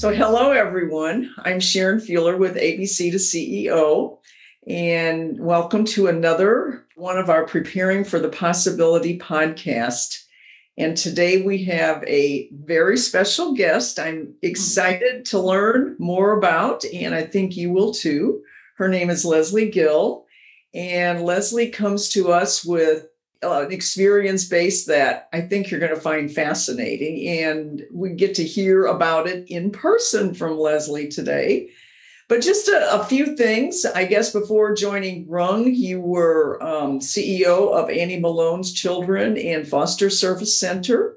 So, hello everyone. I'm Sharon Fueler with ABC to CEO, and welcome to another one of our Preparing for the Possibility podcast. And today we have a very special guest I'm excited to learn more about, and I think you will too. Her name is Leslie Gill. And Leslie comes to us with an experience base that I think you're going to find fascinating. And we get to hear about it in person from Leslie today. But just a, a few things, I guess, before joining Rung, you were um, CEO of Annie Malone's Children and Foster Service Center.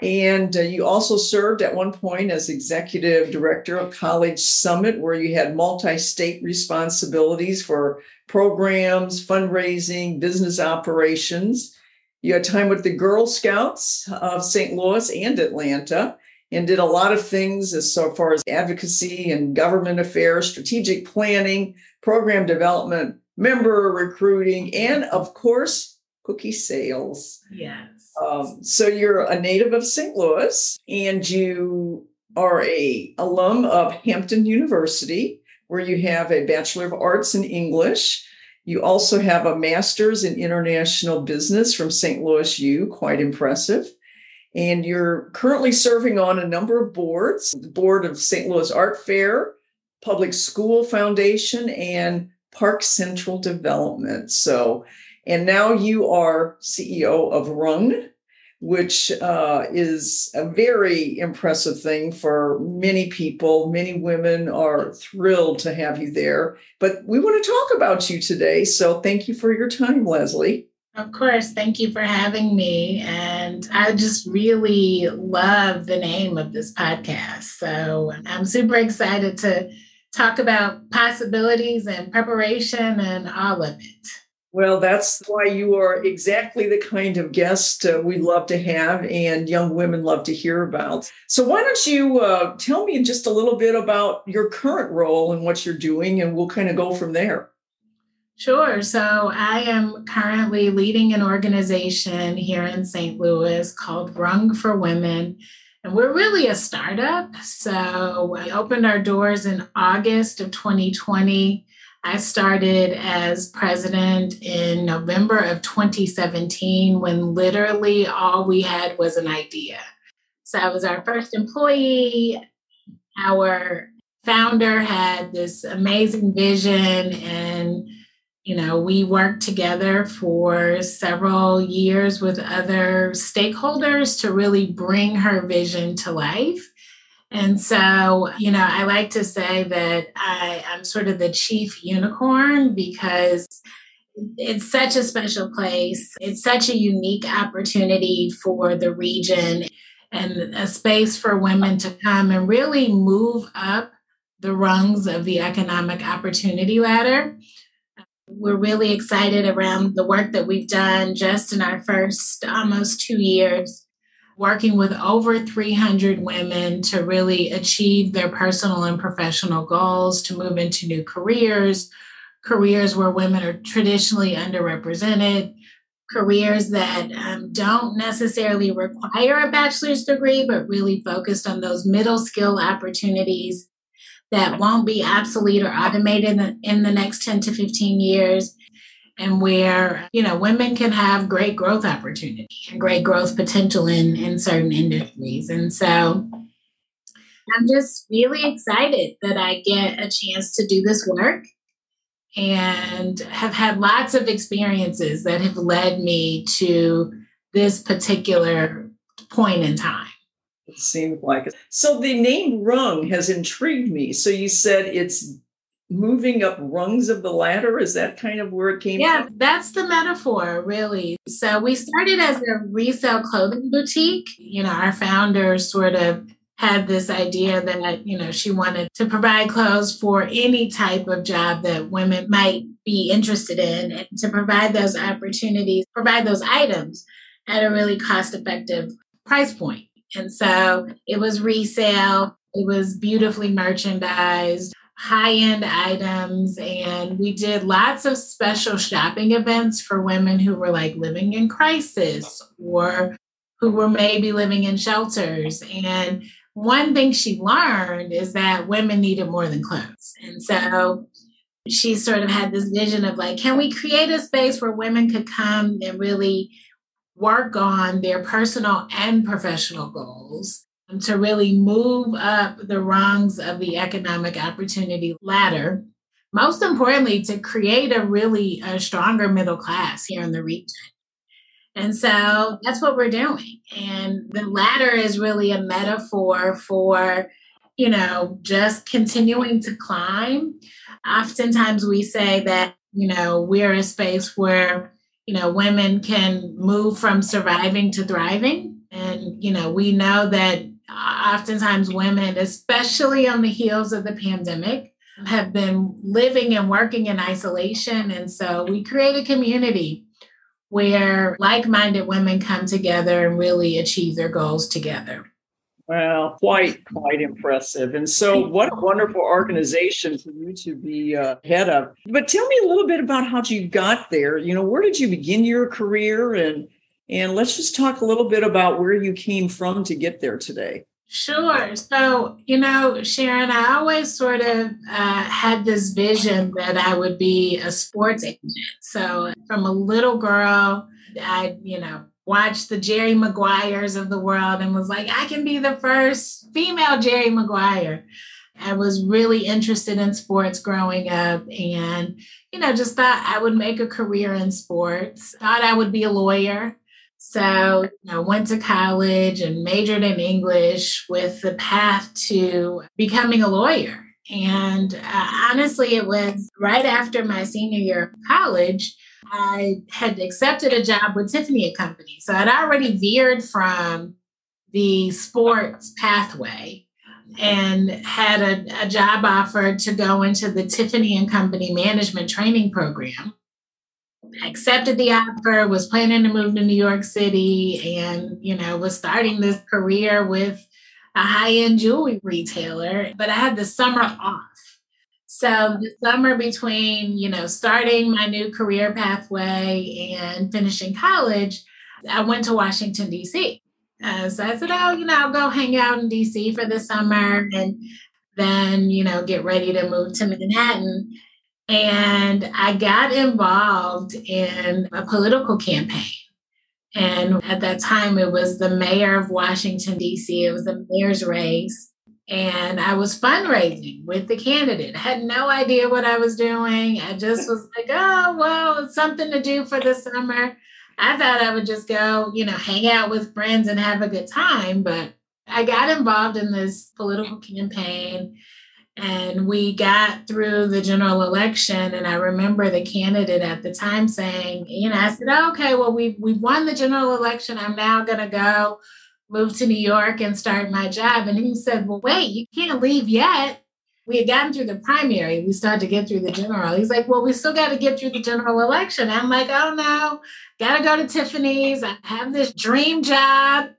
And uh, you also served at one point as executive director of College Summit, where you had multi state responsibilities for programs, fundraising, business operations. You had time with the Girl Scouts of St. Louis and Atlanta and did a lot of things as so far as advocacy and government affairs, strategic planning, program development, member recruiting, and of course, cookie sales. Yes. Um, so you're a native of St. Louis, and you are a alum of Hampton University, where you have a Bachelor of Arts in English. You also have a master's in international business from St. Louis U, quite impressive. And you're currently serving on a number of boards the board of St. Louis Art Fair, Public School Foundation, and Park Central Development. So and now you are CEO of Rung, which uh, is a very impressive thing for many people. Many women are thrilled to have you there. But we want to talk about you today. So thank you for your time, Leslie. Of course. Thank you for having me. And I just really love the name of this podcast. So I'm super excited to talk about possibilities and preparation and all of it. Well, that's why you are exactly the kind of guest uh, we love to have and young women love to hear about. So, why don't you uh, tell me just a little bit about your current role and what you're doing, and we'll kind of go from there. Sure. So, I am currently leading an organization here in St. Louis called Rung for Women. And we're really a startup. So, we opened our doors in August of 2020 I started as president in November of 2017 when literally all we had was an idea. So I was our first employee. Our founder had this amazing vision and you know, we worked together for several years with other stakeholders to really bring her vision to life. And so, you know, I like to say that I, am sort of the chief unicorn because it's such a special place. It's such a unique opportunity for the region and a space for women to come and really move up the rungs of the economic opportunity ladder. We're really excited around the work that we've done just in our first almost two years working with over 300 women to really achieve their personal and professional goals, to move into new careers, careers where women are traditionally underrepresented, careers that um, don't necessarily require a bachelor's degree, but really focused on those middle skill opportunities that won't be obsolete or automated in the next 10 to 15 years and where you know women can have great growth opportunity and great growth potential in in certain industries and so i'm just really excited that i get a chance to do this work and have had lots of experiences that have led me to this particular point in time it seems like it. So the name rung has intrigued me. So you said it's moving up rungs of the ladder? Is that kind of where it came yeah, from? that's the metaphor, really. So we started as a resale clothing boutique. You know, our founder sort of had this idea that, you know, she wanted to provide clothes for any type of job that women might be interested in and to provide those opportunities, provide those items at a really cost effective price point. And so it was resale. It was beautifully merchandised high end items. And we did lots of special shopping events for women who were like living in crisis or who were maybe living in shelters. And one thing she learned is that women needed more than clothes. And so she sort of had this vision of like, can we create a space where women could come and really work on their personal and professional goals to really move up the rungs of the economic opportunity ladder. Most importantly, to create a really a stronger middle class here in the region. And so that's what we're doing. And the ladder is really a metaphor for, you know, just continuing to climb. Oftentimes we say that, you know, we're a space where, you know, women can move from surviving to thriving. And, you know, we know that oftentimes women, especially on the heels of the pandemic, have been living and working in isolation. And so we create a community where like minded women come together and really achieve their goals together. Well, quite, quite impressive. And so, what a wonderful organization for you to be uh, head of. But tell me a little bit about how you got there. You know, where did you begin your career? And and let's just talk a little bit about where you came from to get there today. Sure. So, you know, Sharon, I always sort of uh, had this vision that I would be a sports agent. So, from a little girl, I, you know, watched the Jerry Maguires of the world and was like, I can be the first female Jerry Maguire. I was really interested in sports growing up and, you know, just thought I would make a career in sports, thought I would be a lawyer. So, you know, went to college and majored in English with the path to becoming a lawyer. And uh, honestly, it was right after my senior year of college, I had accepted a job with Tiffany and Company. So I'd already veered from the sports pathway and had a, a job offer to go into the Tiffany and Company management training program accepted the offer, was planning to move to New York City, and you know, was starting this career with a high-end jewelry retailer. But I had the summer off. So the summer between, you know, starting my new career pathway and finishing college, I went to Washington, D.C. Uh, so I said, oh, you know, I'll go hang out in DC for the summer and then, you know, get ready to move to Manhattan. And I got involved in a political campaign. And at that time, it was the mayor of Washington, D.C., it was the mayor's race. And I was fundraising with the candidate. I had no idea what I was doing. I just was like, oh, well, it's something to do for the summer. I thought I would just go, you know, hang out with friends and have a good time. But I got involved in this political campaign and we got through the general election and i remember the candidate at the time saying you know i said okay well we we won the general election. I'm now to go move to new york and start my job. And he said well wait you can't leave yet. We had gotten through the primary. We started to get through the general. He's like well we still got to get through the general election. I'm like oh no. Gotta go to tiffany's. I have this dream job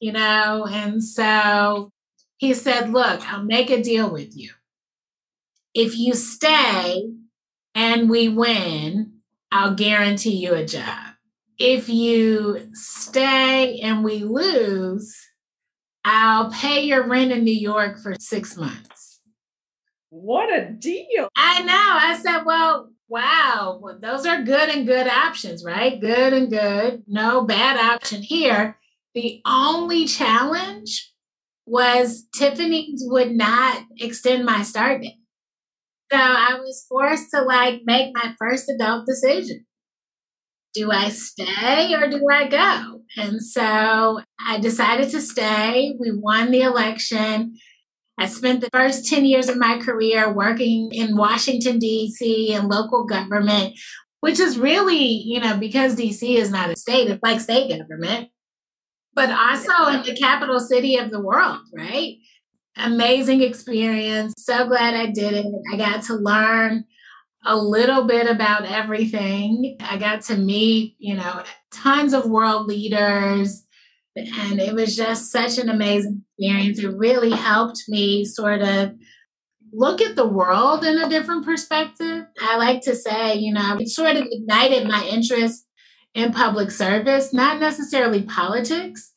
you know? And so he said look i'll make a deal with you if you stay and we win, I'll guarantee you a job. If you stay and we lose, I'll pay your rent in New York for six months. What a deal. I know. I said, well, wow, well, those are good and good options, right? Good and good. No bad option here. The only challenge was Tiffany's would not extend my start date. So I was forced to like make my first adult decision. Do I stay or do I go? And so I decided to stay. We won the election. I spent the first 10 years of my career working in Washington, D.C. and local government, which is really, you know, because D.C. is not a state, it's like state government, but also in the capital city of the world, right? Amazing experience. So glad I did it. I got to learn a little bit about everything. I got to meet, you know, tons of world leaders. And it was just such an amazing experience. It really helped me sort of look at the world in a different perspective. I like to say, you know, it sort of ignited my interest in public service, not necessarily politics,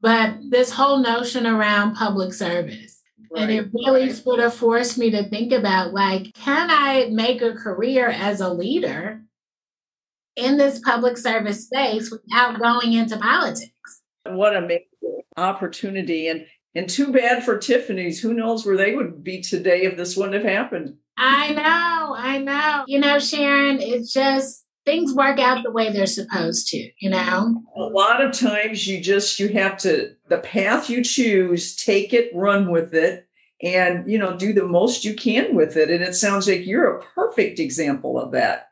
but this whole notion around public service. Right, and it really right. sort of forced me to think about like, can I make a career as a leader in this public service space without going into politics? What a opportunity. And and too bad for Tiffany's. Who knows where they would be today if this wouldn't have happened. I know, I know. You know, Sharon, it's just things work out the way they're supposed to, you know? A lot of times you just you have to the path you choose, take it, run with it, and you know, do the most you can with it. And it sounds like you're a perfect example of that.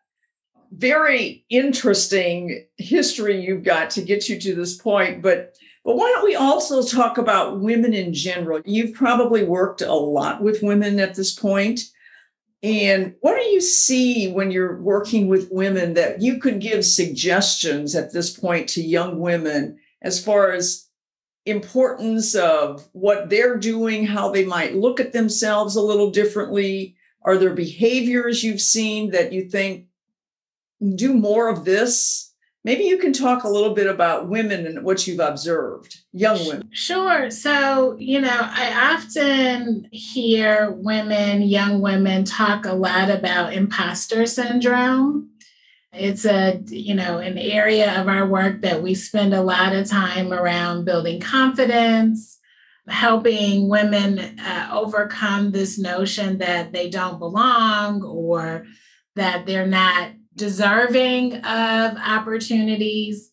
Very interesting history you've got to get you to this point, but but why don't we also talk about women in general? You've probably worked a lot with women at this point. And what do you see when you're working with women that you could give suggestions at this point to young women as far as importance of what they're doing, how they might look at themselves a little differently? Are there behaviors you've seen that you think do more of this Maybe you can talk a little bit about women and what you've observed, young women. Sure. So, you know, I often hear women, young women, talk a lot about imposter syndrome. It's a, you know, an area of our work that we spend a lot of time around building confidence, helping women uh, overcome this notion that they don't belong or that they're not deserving of opportunities.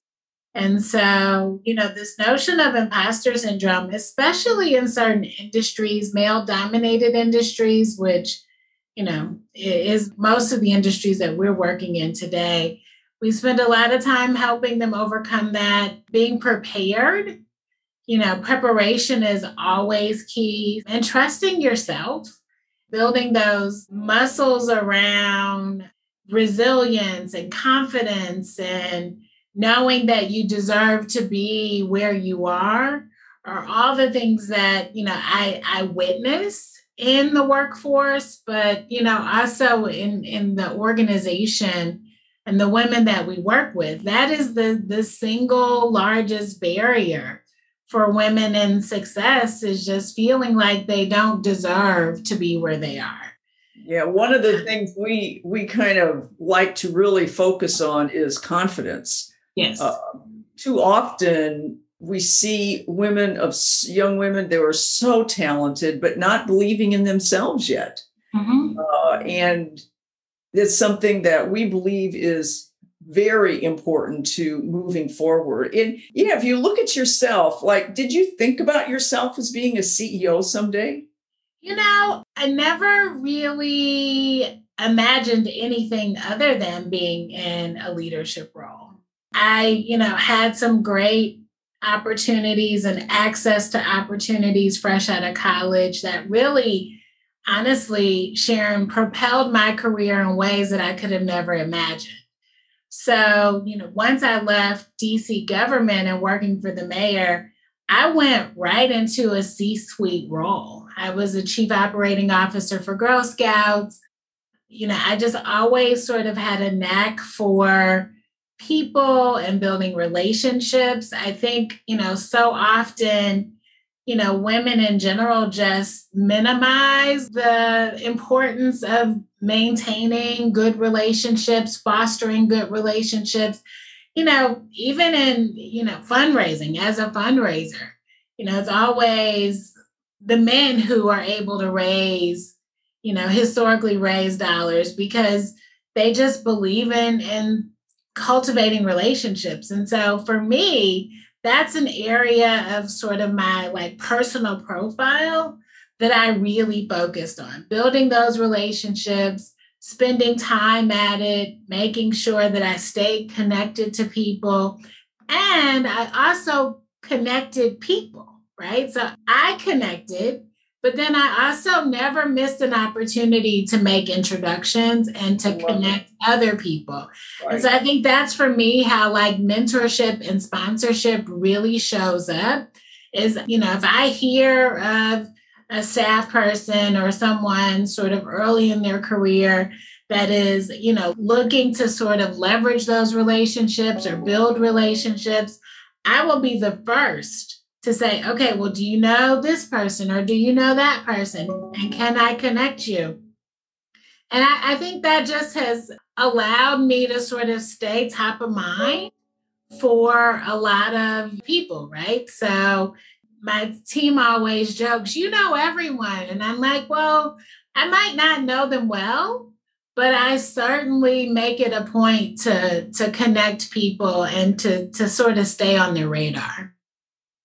And so, you know, this notion of imposter syndrome, especially in certain industries, male dominated industries, which, you know, is most of the industries that we're working in today, we spend a lot of time helping them overcome that, being prepared. You know, preparation is always key and trusting yourself, building those muscles around resilience and confidence and knowing that you deserve to be where you are are all the things that you know i i witness in the workforce but you know also in in the organization and the women that we work with. That is the the single largest barrier for women in success is just feeling like they don't deserve to be where they are yeah, one of the things we we kind of like to really focus on is confidence. Yes. Uh, too often we see women of young women they were so talented but not believing in themselves yet. Mm-hmm. Uh, and it's something that we believe is very important to moving forward. And yeah, if you look at yourself, like, did you think about yourself as being a CEO someday? You know, I never really imagined anything other than being in a leadership role. I, you know, had some great opportunities and access to opportunities fresh out of college that really, honestly, Sharon, propelled my career in ways that I could have never imagined. So, you know, once I left DC government and working for the mayor, I went right into a C suite role. I was a chief operating officer for Girl Scouts. You know, I just always sort of had a knack for people and building relationships. I think, you know, so often, you know, women in general just minimize the importance of maintaining good relationships, fostering good relationships you know, even in, you know, fundraising as a fundraiser, you know, it's always the men who are able to raise, you know, historically raise dollars because they just believe in in cultivating relationships. And so for me, that's an area of sort of my like personal profile that I really focused on building those relationships, spending time at it, making sure that I stayed connected to people. And I also connected people, right? So I connected, but then I also never missed an opportunity to make introductions and to connect it. other people. Right. And so I think that's for me how like mentorship and sponsorship really shows up is, you know, if I hear of a staff person or someone sort of early in their career that is, you know, looking to sort of leverage those relationships or oh. build relationships, I will be the first to say, okay, well, do you know this person or do you know that person? And can I connect you? And I, I think that just has allowed me to sort of stay top of mind for a lot of people, right? So my team always jokes, you know everyone. And I'm like, well, I might not know them well, but I certainly make it a point to to connect people and to to sort of stay on their radar.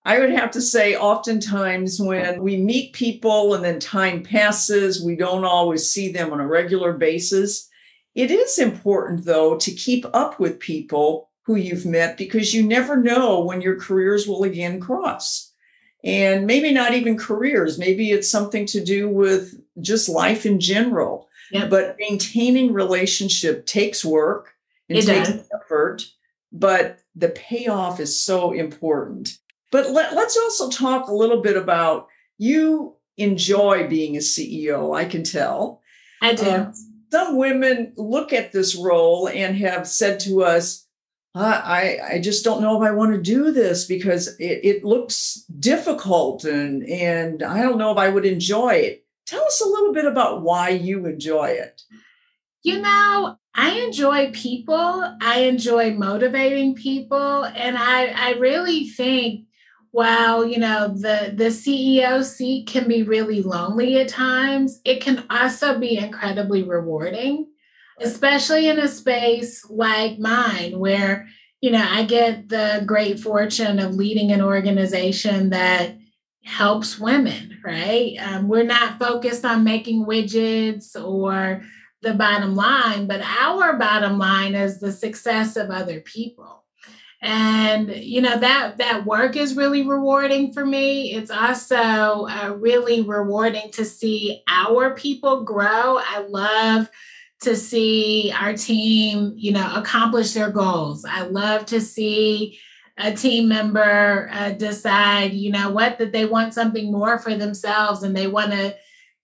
I would have to say, oftentimes when we meet people and then time passes, we don't always see them on a regular basis. It is important, though, to keep up with people who you've met because you never know when your careers will again cross. And maybe not even careers, maybe it's something to do with just life in general. Yep. But maintaining relationship takes work and it takes does. effort, but the payoff is so important. But let, us also talk a little bit about you enjoy being a CEO, I can tell. I do. Um, some women look at this role and have said to us, I, I just don't know if I want to do this because it, it looks difficult and, and I don't know if I would enjoy it. Tell us a little bit about why you enjoy it. You know, I enjoy people. I enjoy motivating people. And I, I really think while you know the the ceo seat can be really lonely at times it can also be incredibly rewarding especially in a space like mine where you know i get the great fortune of leading an organization that helps women right? Um, we're not focused on making widgets or the bottom line but our bottom line is the success of other people and you know that that work is really rewarding for me. It's also uh, really rewarding to see our people grow. I love to see our team you know accomplish their goals. I love to see a team member uh, decide you know what that they want something more for themselves and they want to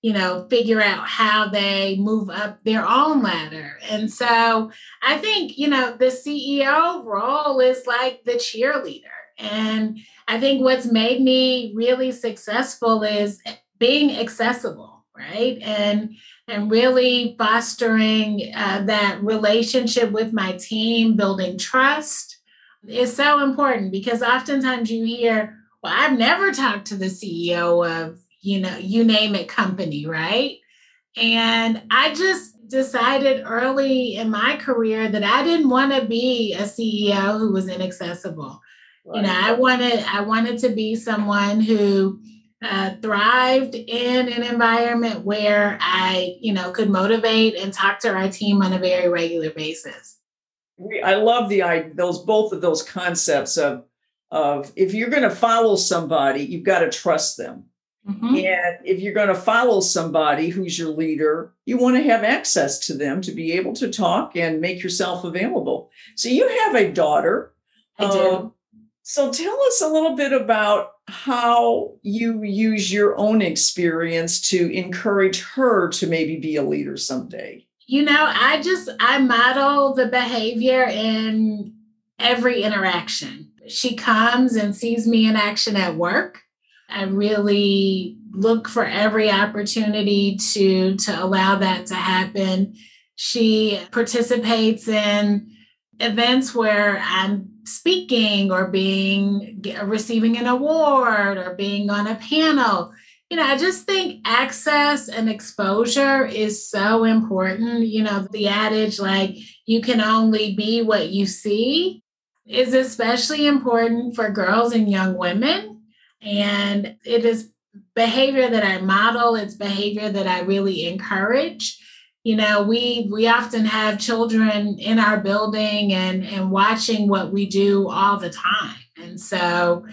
you know, figure out how they move up their own ladder. And so I think, you know, the CEO role is like the cheerleader. And I think what's made me really successful is being accessible, right? And and really fostering uh, that relationship with my team, building trust is so important because oftentimes you hear, well, I've never talked to the CEO of you know, you name it company, right? And I just decided early in my career that I didn't want to be a CEO who was inaccessible. Right. You know, I wanted I wanted to be someone who uh, thrived in an environment where I, you know, could motivate and talk to our team on a very regular basis. I love the I those both of those concepts of of if you're going to follow somebody, you've got to trust them. Mm-hmm. And if you're going to follow somebody who's your leader, you want to have access to them to be able to talk and make yourself available. So you have a daughter. I do. Um, so tell us a little bit about how you use your own experience to encourage her to maybe be a leader someday. You know, I just I model the behavior in every interaction. She comes and sees me in action at work I really look for every opportunity to to allow that to happen. She participates in events where I'm speaking or being receiving an award or being on a panel. You know, I just think access and exposure is so important. You know, the adage like you can only be what you see is especially important for girls and young women and it is behavior that I model, it's behavior that I really encourage. You know, we we often have children in our building and and watching what we do all the time. And so,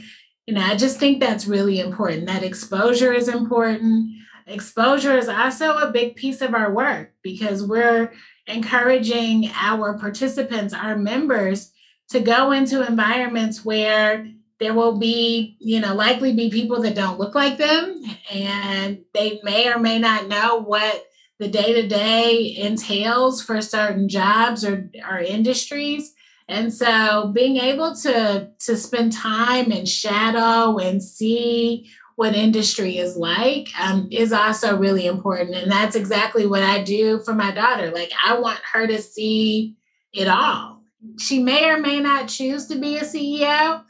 you know, I just think that's really important. That exposure is important. Exposure is also a big piece of our work because we're encouraging our participants, our members, to go into environments where there will be, you know, likely be people that don't look like them, and they may or may not know what the day to day entails for certain jobs or, or industries. And so being able to to spend time and shadow and see what industry is like um, is also really important. And that's exactly what I do for my daughter. Like I want her to see it all. She may or may not choose to be a CEO,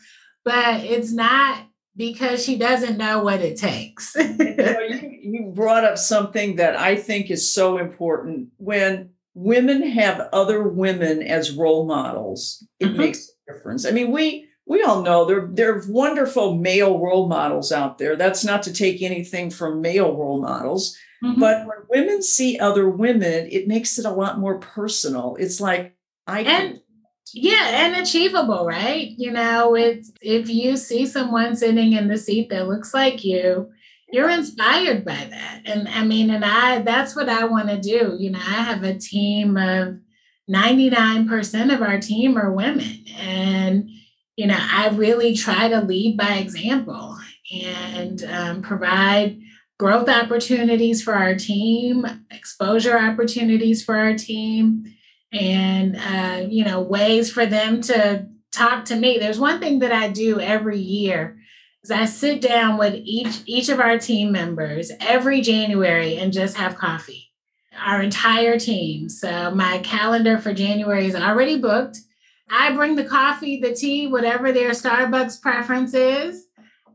but it's not because she doesn't know what it takes. you, you brought up something that I think is so important. When women have other women as role models, it mm-hmm. makes a difference. I mean, we we all know there there are wonderful male role models out there. That's not to take anything from male role models, mm-hmm. but when women see other women, it makes it a lot more personal. It's like I and, can yeah, and achievable, right? You know, it's if you see someone sitting in the seat that looks like you, you're inspired by that. And I mean, and I that's what I want to do. You know, I have a team of 99% of our team are women. And, you know, I really try to lead by example and um, provide growth opportunities for our team, exposure opportunities for our team, and, uh, you know, ways for them to talk to me. There's one thing that I do every year is I sit down with each each of our team members every January and just have coffee. Our entire team. So my calendar for January is already booked. I bring the coffee, the tea, whatever their Starbucks preference is.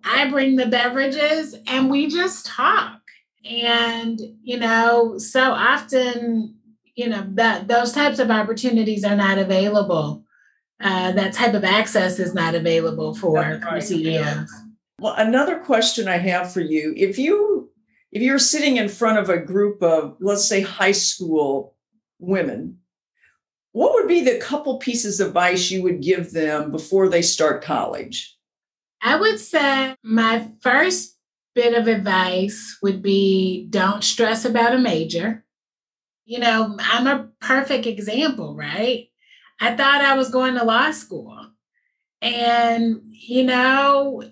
I bring the beverages and we just talk. And, you know, so often, you know, that those types of opportunities are not available. Uh, that type of access is not available for, for CEOs. Well, another question I have for you: if you if you're sitting in front of a group of, let's say, high school women, what would be the couple pieces of advice you would give them before they start college? I would say my first bit of advice would be don't stress about a major. You know, I'm a perfect example, right? I thought I was going to law school. And, you know,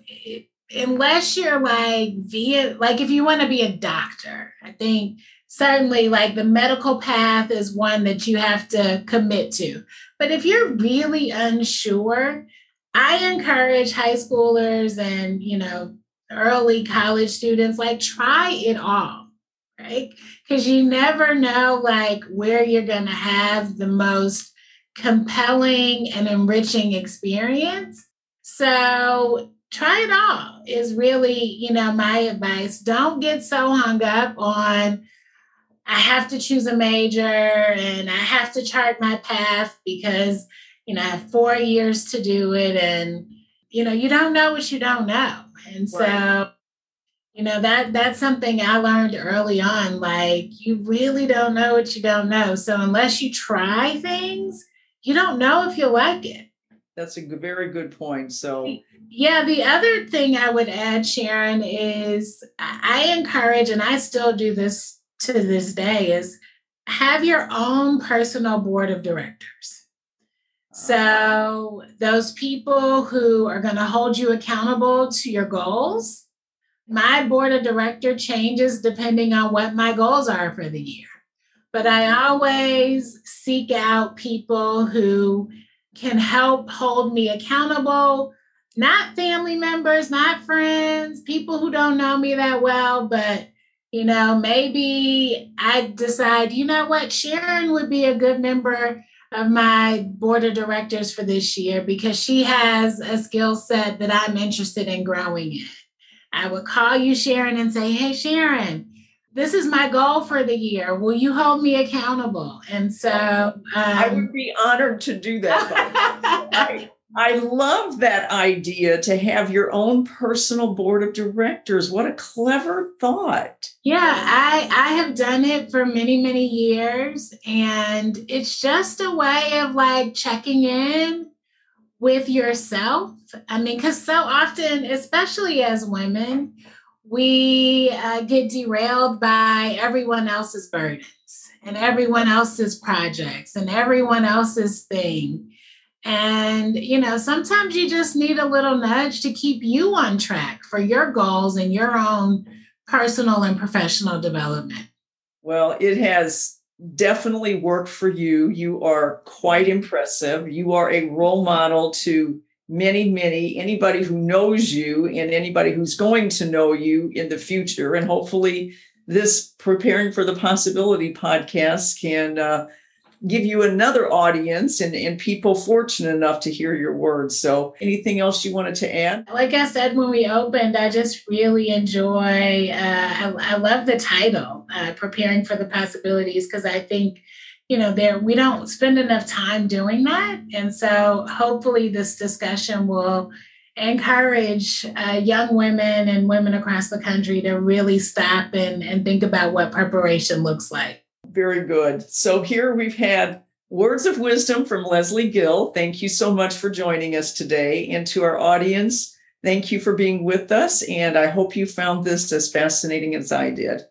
unless you're like via like if you want to be a doctor i think certainly like the medical path is one that you have to commit to but if you're really unsure i encourage high schoolers and you know early college students like try it all right because you never know like where you're going to have the most compelling and enriching experience so try it all is really, you know, my advice. Don't get so hung up on I have to choose a major and I have to chart my path because, you know, I have four years to do it. And, you know, you don't know what you don't know. And so, right. You know, that that's something I learned early on. Like you really don't know what you don't know. So unless you try things, you don't know if you like it. That's a very good point. So yeah, the other thing I would add, Sharon, is I encourage, and I still do this to this day, is have your own personal board of directors. So, ah. those people who are going to hold you accountable to your goals, my board of director changes depending on what my goals are for the year. But I always seek out people who can help hold me accountable not family members, not friends, people who don't know me that well, but you know, maybe I decide, you know what, Sharon would be a good member of my board of directors for this year because she has a skill set that I'm interested in growing in. I would call you, Sharon, and say, Hey, Sharon, this is my goal for the year. Will you hold me accountable? And so um, I would be honored to do that. I love that idea to have your own personal board of directors. What a clever thought. Yeah, I I have done it for many many years and it's just a way of like checking in with yourself. I mean, cuz so often especially as women, we uh, get derailed by everyone else's burdens and everyone else's projects and everyone else's thing and, you know, sometimes you just need a little nudge to keep you on track for your goals and your own personal and professional development. Well, it has definitely work for you. You are quite impressive. You are a role model to many, many, anybody who knows you and anybody who's going to know you in the future. And hopefully, this Preparing for the Possibility podcast can uh, give you another audience and, and people fortunate enough to hear your words. So, anything else you wanted to add? Like I said when we opened, I just really enjoy, uh, I, I, love the title, uh, Preparing for the Possibilities, because I think you know there we don't spend enough time doing that and so hopefully this discussion will encourage uh, young women and women across the country to really stop and, and think about what preparation looks like very good. So here we've had words of wisdom from leslie gill. Thank you so much for joining us today. And to our audience thank you for being with us and i hope you found this as fascinating as i did